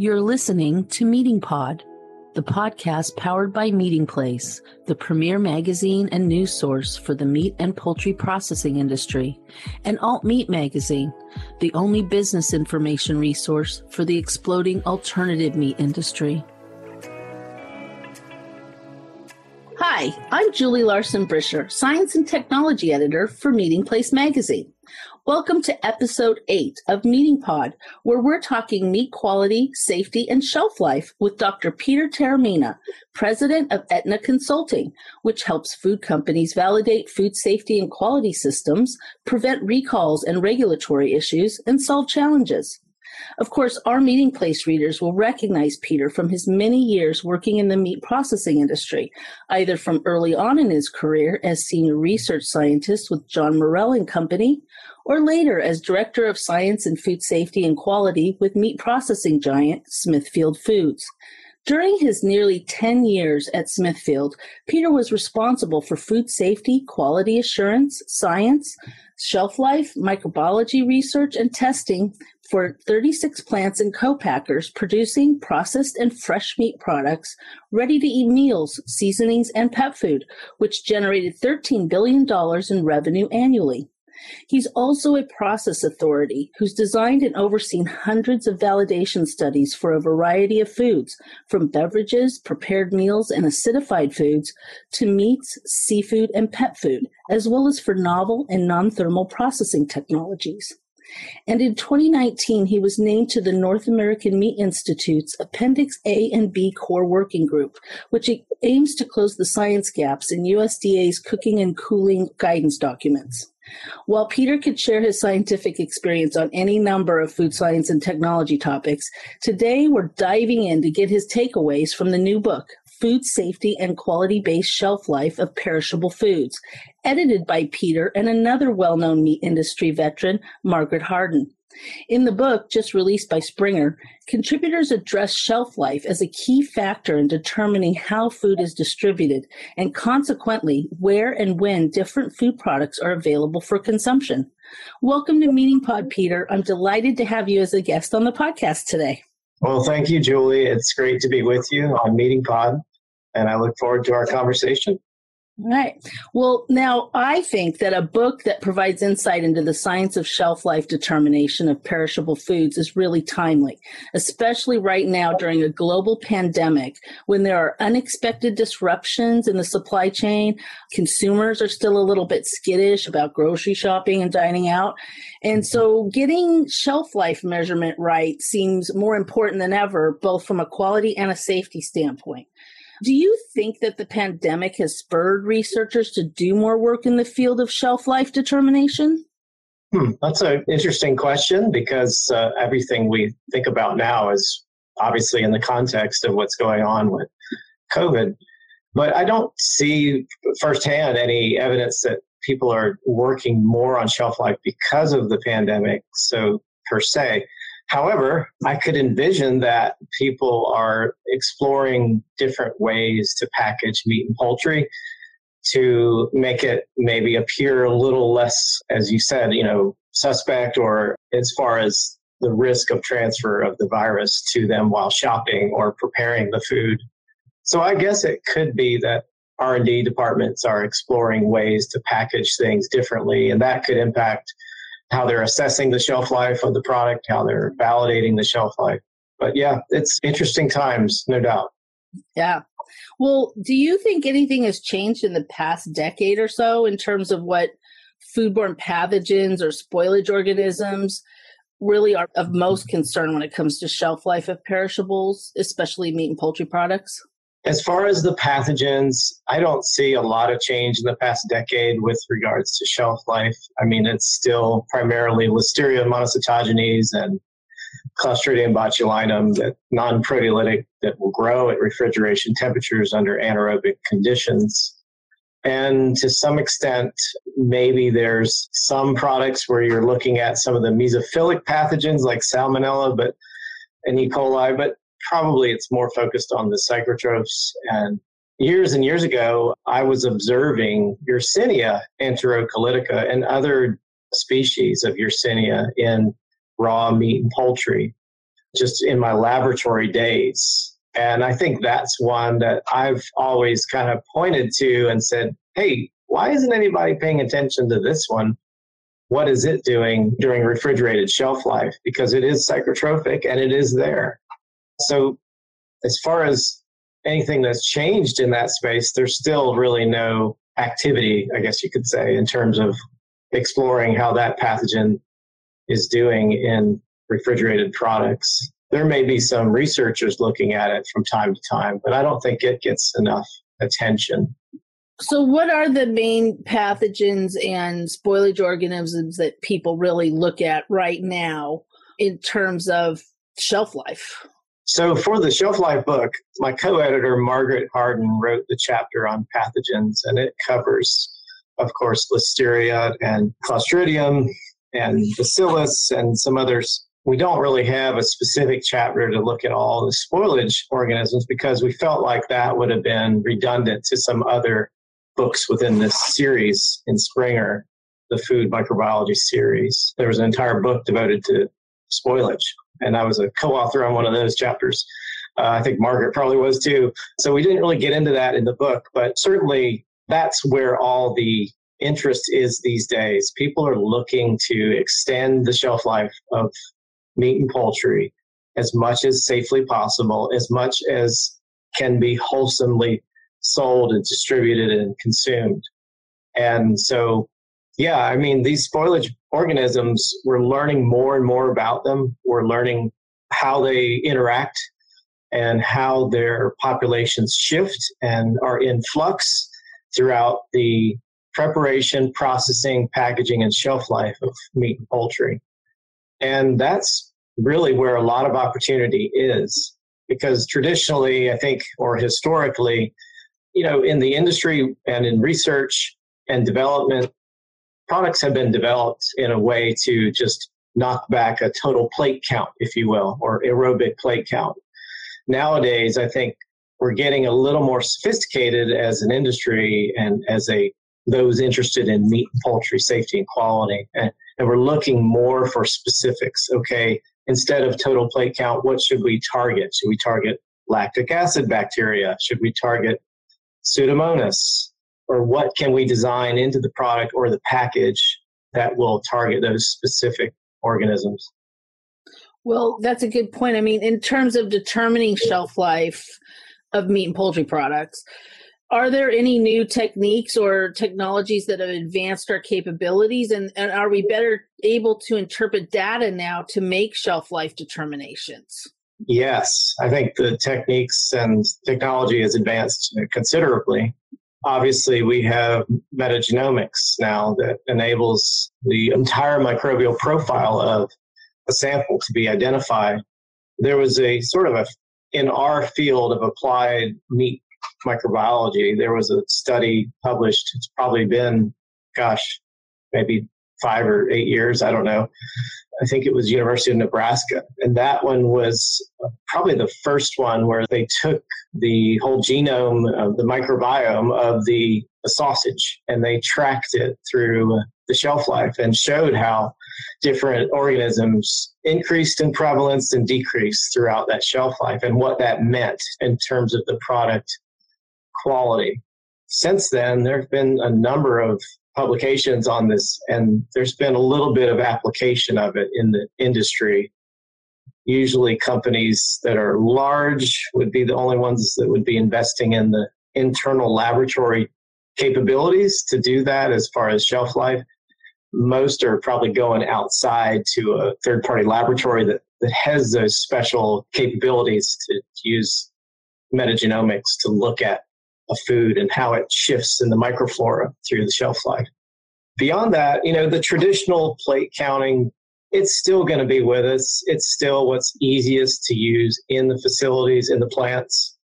You're listening to Meating Pod, the podcast powered by Meating Place, the premier magazine and news source for the meat and poultry processing industry, and Alt Meat Magazine, the only business information resource for the exploding alternative meat industry. Hi, I'm Julie Larson Bricher, Science and Technology Editor for Meating Place Magazine. Welcome to episode eight of Meating Pod, where we're talking meat quality, safety, and shelf life with Dr. Peter Taormina, president of Etna Consulting, which helps food companies validate food safety and quality systems, prevent recalls and regulatory issues, and solve challenges. Of course, our Meating Place readers will recognize Peter from his many years working in the meat processing industry, either from early on in his career as senior research scientist with John Morrell and Company, or later as Director of Science and Food Safety and Quality with meat processing giant Smithfield Foods. During his nearly 10 years at Smithfield, Peter was responsible for food safety, quality assurance, science, shelf life, microbiology research, and testing for 36 plants and co-packers producing processed and fresh meat products, ready to eat meals, seasonings, and pet food, which generated $13 billion in revenue annually. He's also a process authority who's designed and overseen hundreds of validation studies for a variety of foods, from beverages, prepared meals, and acidified foods to meats, seafood, and pet food, as well as for novel and non thermal processing technologies. And in 2019, he was named to the North American Meat Institute's Appendix A and B Core Working Group, which aims to close the science gaps in USDA's cooking and cooling guidance documents. While Peter could share his scientific experience on any number of food science and technology topics, today we're diving in to get his takeaways from the new book, Food Safety and Quality Based Shelf Life of Perishable Foods, edited by Peter and another well known meat industry veteran, Margaret Hardin. In the book, just released by Springer, contributors address shelf life as a key factor in determining how food is distributed and consequently where and when different food products are available for consumption. Welcome to Meating Pod, Peter. I'm delighted to have you as a guest on the podcast today. Well, thank you, Julie. It's great to be with you on Meating Pod, and I look forward to our conversation. Right. Well, now I think that a book that provides insight into the science of shelf life determination of perishable foods is really timely, especially right now during a global pandemic when there are unexpected disruptions in the supply chain. Consumers are still a little bit skittish about grocery shopping and dining out. And so getting shelf life measurement right seems more important than ever, both from a quality and a safety standpoint. Do you think that the pandemic has spurred researchers to do more work in the field of shelf life determination? Hmm, that's an interesting question because uh, everything we think about now is obviously in the context of what's going on with COVID. But I don't see firsthand any evidence that people are working more on shelf life because of the pandemic. So, per se, However, I could envision that people are exploring different ways to package meat and poultry to make it maybe appear a little less, as you said, you know, suspect or as far as the risk of transfer of the virus to them while shopping or preparing the food. So I guess it could be that R&D departments are exploring ways to package things differently and that could impact how they're assessing the shelf life of the product, how they're validating the shelf life. But yeah, it's interesting times, no doubt. Yeah. Well, do you think anything has changed in the past decade or so in terms of what foodborne pathogens or spoilage organisms really are of most concern when it comes to shelf life of perishables, especially meat and poultry products? As far as the pathogens, I don't see a lot of change in the past decade with regards to shelf life. I mean, it's still primarily Listeria monocytogenes and Clostridium botulinum, that non-proteolytic that will grow at refrigeration temperatures under anaerobic conditions. And to some extent, maybe there's some products where you're looking at some of the mesophilic pathogens like Salmonella, but and E. coli, but probably it's more focused on the psychrotrophs. And years and years ago, I was observing Yersinia enterocolitica and other species of Yersinia in raw meat and poultry. just in my laboratory days. And I think that's one that I've always kind of pointed to and said, hey, why isn't anybody paying attention to this one? What is it doing during refrigerated shelf life? Because it is psychrotrophic and it is there. So, as far as anything that's changed in that space, there's still really no activity, I guess you could say, in terms of exploring how that pathogen is doing in refrigerated products. There may be some researchers looking at it from time to time, but I don't think it gets enough attention. So, what are the main pathogens and spoilage organisms that people really look at right now in terms of shelf life? So, for the shelf life book, my co editor, Margaret Hardin, wrote the chapter on pathogens, and it covers, of course, Listeria and Clostridium and Bacillus and some others we don't really have a specific chapter to look at all the spoilage organisms because we felt like that would have been redundant to some other books within this series in Springer, the food microbiology series. There was an entire book devoted to spoilage, and I was a co author on one of those chapters. Uh, I think Margaret probably was too. So we didn't really get into that in the book, but certainly that's where all the interest is these days. People are looking to extend the shelf life of meat and poultry as much as safely possible, as much as can be wholesomely sold and distributed and consumed. And so, yeah, I mean, these spoilage organisms, we're learning more and more about them. We're learning how they interact and how their populations shift and are in flux throughout the preparation, processing, packaging, and shelf life of meat and poultry. And that's really where a lot of opportunity is. Because traditionally, I think, or historically, you know, in the industry and in research and development, products have been developed in a way to just knock back a total plate count, if you will, or aerobic plate count. Nowadays, I think we're getting a little more sophisticated as an industry and as a those interested in meat and poultry safety and quality. And, and we're looking more for specifics. Okay, instead of total plate count, what should we target? Should we target lactic acid bacteria? Should we target Pseudomonas? Or what can we design into the product or the package that will target those specific organisms? Well, that's a good point. I mean, in terms of determining shelf life of meat and poultry products, are there any new techniques or technologies that have advanced our capabilities? And, and are we better able to interpret data now to make shelf life determinations? Yes. I think the techniques and technology has advanced considerably obviously we have metagenomics now that enables the entire microbial profile of a sample to be identified there was a sort of a in our field of applied meat microbiology, there was a study published. It's probably been, gosh, maybe five or eight years. I don't know. I think it was University of Nebraska, and that one was probably the first one where they took the whole genome of the microbiome of the, the sausage and they tracked it through the shelf life and showed how different organisms increased in prevalence and decreased throughout that shelf life and what that meant in terms of the product quality. Since then, there have been a number of publications on this, and there's been a little bit of application of it in the industry. Usually, companies that are large would be the only ones that would be investing in the internal laboratory capabilities to do that as far as shelf life. Most are probably going outside to a third party laboratory that, that has those special capabilities to, to use metagenomics to look at a food and how it shifts in the microflora through the shelf life. Beyond that, you know, the traditional plate counting, it's still going to be with us. It's still what's easiest to use in the facilities, in the plants.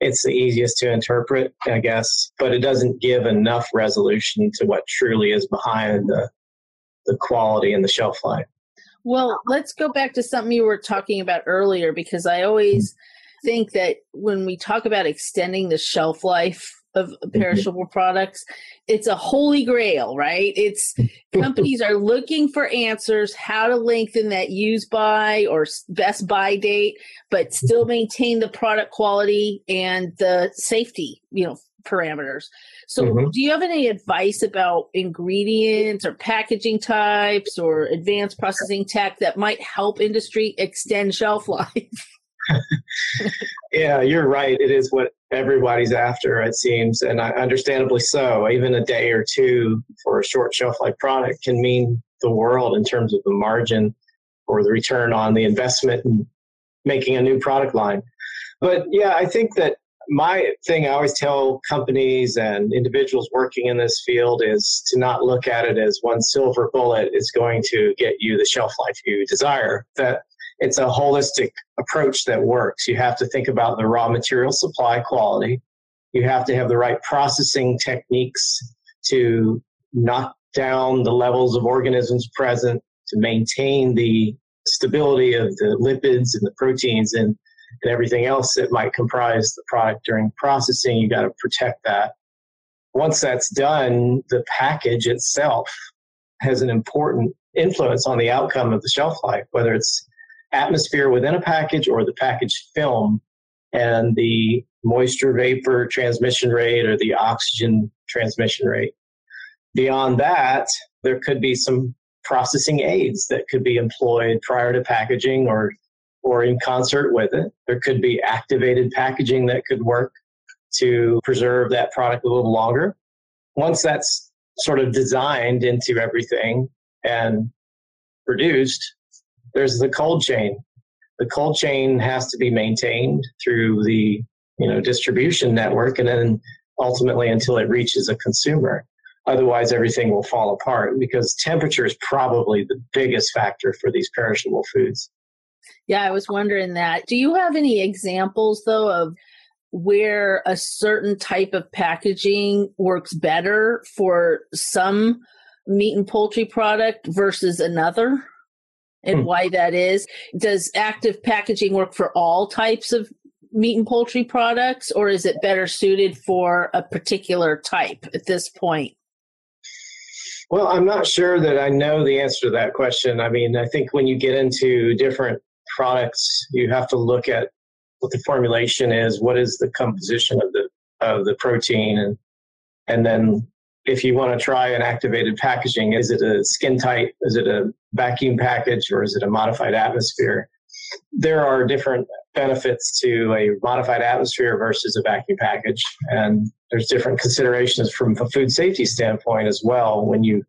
It's the easiest to interpret, I guess, but it doesn't give enough resolution to what truly is behind the, the quality and the shelf life. Well, let's go back to something you were talking about earlier because I always think that when we talk about extending the shelf life of perishable mm-hmm. products. It's a holy grail, right? It's companies are looking for answers how to lengthen that use by or best buy date, but still maintain the product quality and the safety, you know, parameters. So, mm-hmm. do you have any advice about ingredients or packaging types or advanced processing tech that might help industry extend shelf life? yeah, you're right. It is what everybody's after, it seems, and understandably so. Even a day or two for a short shelf life product can mean the world in terms of the margin or the return on the investment in making a new product line. But yeah, I think that my thing I always tell companies and individuals working in this field is to not look at it as one silver bullet is going to get you the shelf life you desire. That it's a holistic approach that works. You have to think about the raw material supply quality. You have to have the right processing techniques to knock down the levels of organisms present to maintain the stability of the lipids and the proteins and, and everything else that might comprise the product during processing. You've got to protect that. Once that's done, the package itself has an important influence on the outcome of the shelf life, whether it's atmosphere within a package or the package film and the moisture vapor transmission rate or the oxygen transmission rate. Beyond that, there could be some processing aids that could be employed prior to packaging or or in concert with it. There could be activated packaging that could work to preserve that product a little longer. Once that's sort of designed into everything and produced, there's the cold chain. The cold chain has to be maintained through the you know distribution network, and then ultimately until it reaches a consumer. Otherwise, everything will fall apart because temperature is probably the biggest factor for these perishable foods. Yeah, I was wondering that. Do you have any examples, though, of where a certain type of packaging works better for some meat and poultry product versus another? And hmm. why that is. Does active packaging work for all types of meat and poultry products, or is it better suited for a particular type at this point? Well, I'm not sure that I know the answer to that question. I mean, I think when you get into different products, you have to look at what the formulation is, what is the composition of the of the protein, and and then if you want to try an activated packaging, is it a skin tight? Is it a vacuum package or is it a modified atmosphere? There are different benefits to a modified atmosphere versus a vacuum package. And there's different considerations from a food safety standpoint as well when you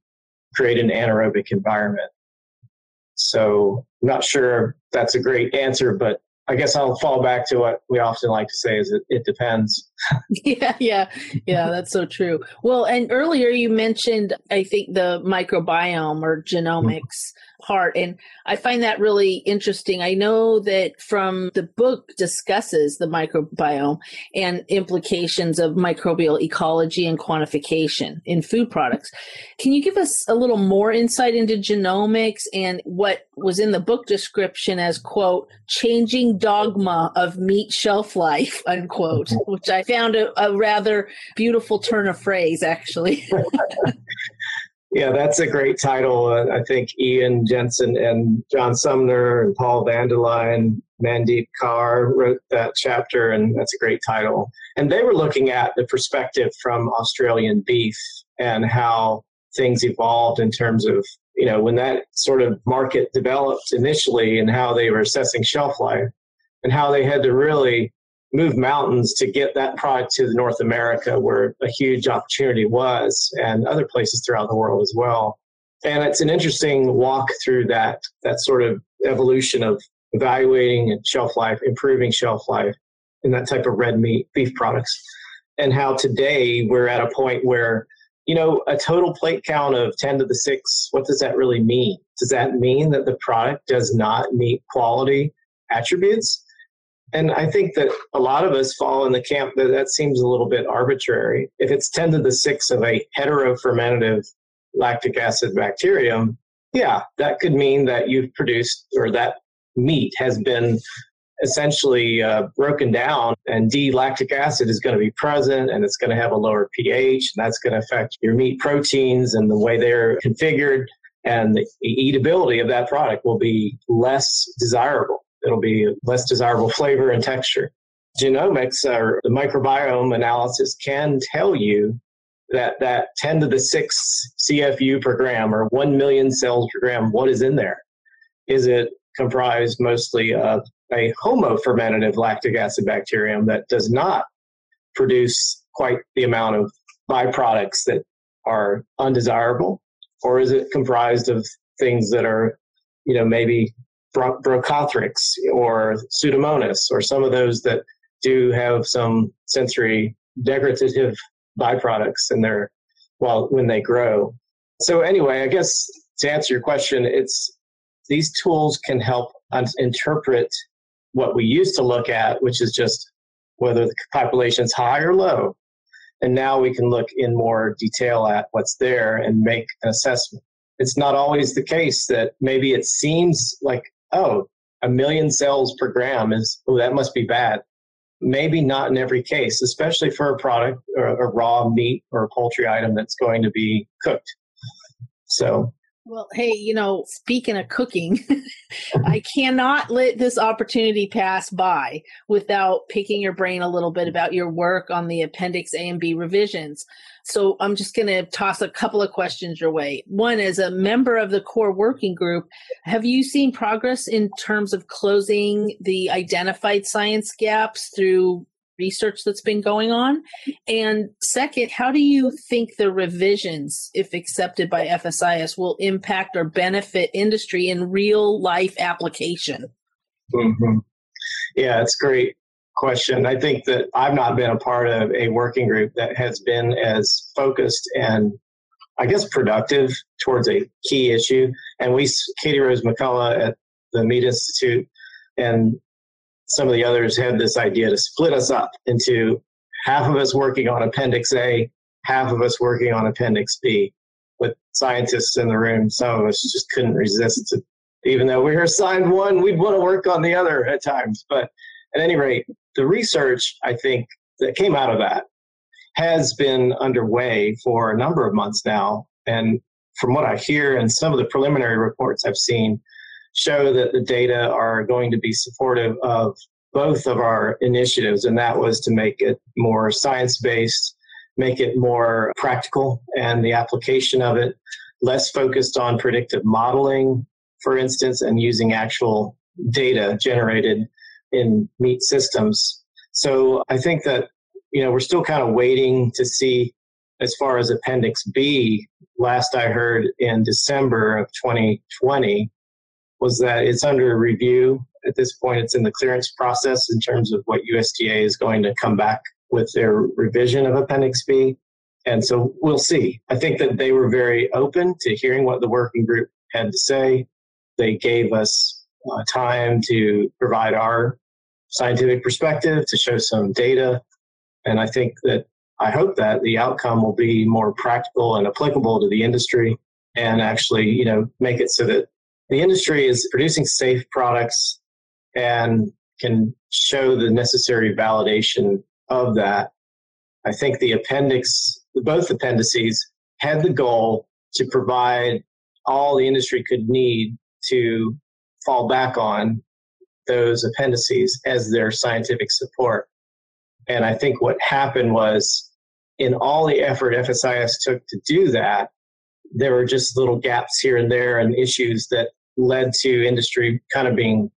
create an anaerobic environment. So I'm not sure that's a great answer, but I guess I'll fall back to what we often like to say is it, it depends. yeah, yeah, yeah, that's so true. Well, and earlier you mentioned, I think, the microbiome or mm-hmm. genomics part. And I find that really interesting. I know that from the book discusses the microbiome and implications of microbial ecology and quantification in food products. Can you give us a little more insight into genomics and what was in the book description as quote changing dogma of meat shelf life unquote mm-hmm. which i found a, a rather beautiful turn of phrase actually Yeah, that's a great title. Uh, I think Ian Jenson and John Sumner and Paul Vanderlinde, Mandeep Kaur wrote that chapter, and that's a great title. And they were looking at the perspective from Australian beef and how things evolved in terms of, you know, when that sort of market developed initially and how they were assessing shelf life and how they had to really move mountains to get that product to North America, where a huge opportunity was, and other places throughout the world as well. And it's an interesting walk through that that sort of evolution of evaluating shelf life, improving shelf life in that type of red meat beef products, and how today we're at a point where you know a total plate count of 10 to the 6 what does that really mean does that mean that the product does not meet quality attributes and I think that a lot of us fall in the camp that that seems a little bit arbitrary. If it's 10 to the 6 of a heterofermentative lactic acid bacterium, yeah, that could mean that you've produced or that meat has been essentially uh, broken down, and D lactic acid is going to be present and it's going to have a lower pH, and that's going to affect your meat proteins and the way they're configured. And the eatability of that product will be less desirable. It'll be less desirable flavor and texture. Genomics or the microbiome analysis can tell you that that 10 to the 6 CFU per gram or 1 million cells per gram, what is in there? Is it comprised mostly of a homofermentative lactic acid bacterium that does not produce quite the amount of byproducts that are undesirable? Or is it comprised of things that are, you know, maybe Brochothrix or Pseudomonas or some of those that do have some sensory degradative byproducts in their well when they grow. So anyway, I guess to answer your question, it's these tools can help us interpret what we used to look at, which is just whether the population is high or low. And now we can look in more detail at what's there and make an assessment. It's not always the case that maybe it seems like, oh, a million cells per gram is, oh, that must be bad. Maybe not in every case, especially for a product or a raw meat or a poultry item that's going to be cooked. So well, hey, you know, speaking of cooking, I cannot let this opportunity pass by without picking your brain a little bit about your work on the Appendix A and B revisions. So I'm just going to toss a couple of questions your way. One, as a member of the core working group, have you seen progress in terms of closing the identified science gaps through research that's been going on? And second, how do you think the revisions, if accepted by FSIS, will impact or benefit industry in real life application? Mm-hmm. Yeah, it's great question. I think that I've not been a part of a working group that has been as focused and I guess productive towards a key issue. And we, Katie Rose McCullough at the Meat Institute, and some of the others had this idea to split us up into half of us working on Appendix A, half of us working on Appendix B. With scientists in the room, some of us just couldn't resist. Even though we were assigned one, we'd want to work on the other at times. But at any rate, the research I think that came out of that has been underway for a number of months now. And from what I hear and some of the preliminary reports I've seen, show that the data are going to be supportive of both of our initiatives, and that was to make it more science based, make it more practical, and the application of it less focused on predictive modeling, for instance, and using actual data generated in meat systems. So I think that you know we're still kind of waiting to see as far as Appendix B. Last I heard in December of 2020 was that it's under review. At this point, it's in the clearance process in terms of what USDA is going to come back with their revision of Appendix B. And so we'll see. I think that they were very open to hearing what the working group had to say. They gave us uh, time to provide our scientific perspective, to show some data. And I think that I hope that the outcome will be more practical and applicable to the industry and actually, you know, make it so that the industry is producing safe products and can show the necessary validation of that. I think the appendix, both appendices, had the goal to provide all the industry could need to fall back on those appendices as their scientific support. And I think what happened was, in all the effort FSIS took to do that, there were just little gaps here and there and issues that led to industry kind of being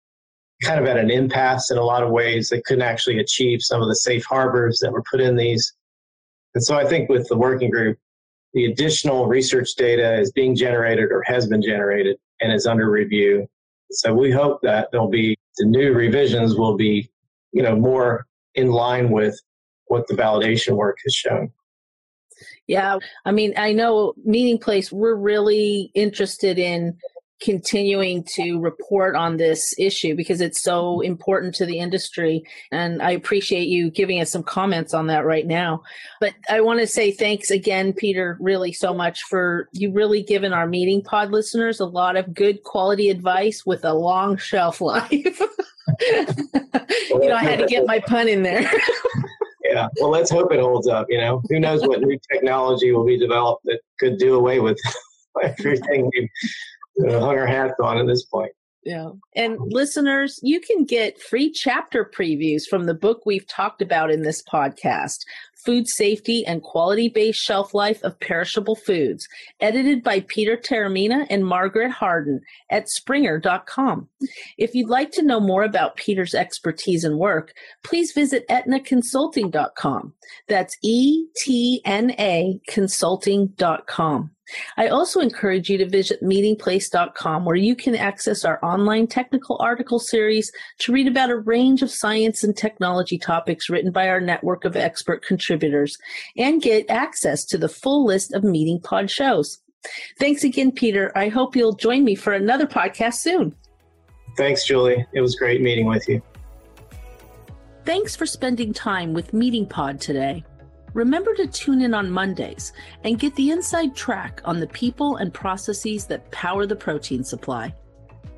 kind of at an impasse in a lot of ways. They couldn't actually achieve some of the safe harbors that were put in these. And so I think with the working group, the additional research data is being generated or has been generated and is under review. So we hope that there'll be the new revisions will be, you know, more in line with what the validation work has shown. Yeah, I mean, I know Meating Place, we're really interested in continuing to report on this issue because it's so mm-hmm. important to the industry. And I appreciate you giving us some comments on that right now. But I want to say thanks again, Peter, really so much for you really given our Meating Pod listeners a lot of good quality advice with a long shelf life. you know, I had to get my pun in there. yeah. Well, let's hope it holds up. You know, who knows what new technology will be developed that could do away with everything we've uh, hung our hats on at this point. Yeah. And listeners, you can get free chapter previews from the book we've talked about in this podcast, Food Safety and Quality Based Shelf Life of Perishable Foods, edited by Peter Taormina and Margaret Hardin at springer.com. If you'd like to know more about Peter's expertise and work, please visit etnaconsulting.com. That's E T N A consulting.com. I also encourage you to visit meatingplace.com where you can access our online technical article series to read about a range of science and technology topics written by our network of expert contributors and get access to the full list of Meating Pod shows. Thanks again, Peter. I hope you'll join me for another podcast soon. Thanks, Julie. It was great meeting with you. Thanks for spending time with Meating Pod today. Remember to tune in on Mondays and get the inside track on the people and processes that power the protein supply.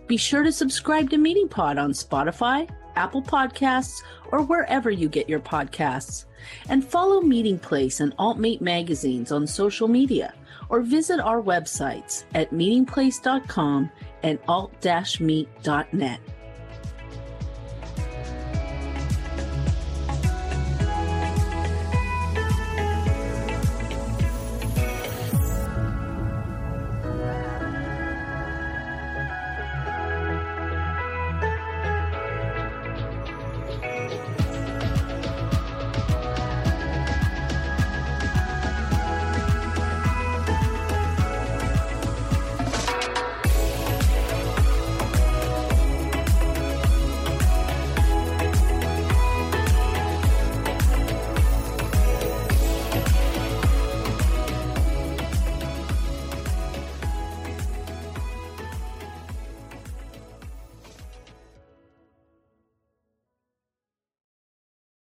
Be sure to subscribe to Meeting Pod on Spotify, Apple Podcasts, or wherever you get your podcasts. And follow Meating Place and Alt Meat magazines on social media or visit our websites at meatingplace.com and alt-meat.net.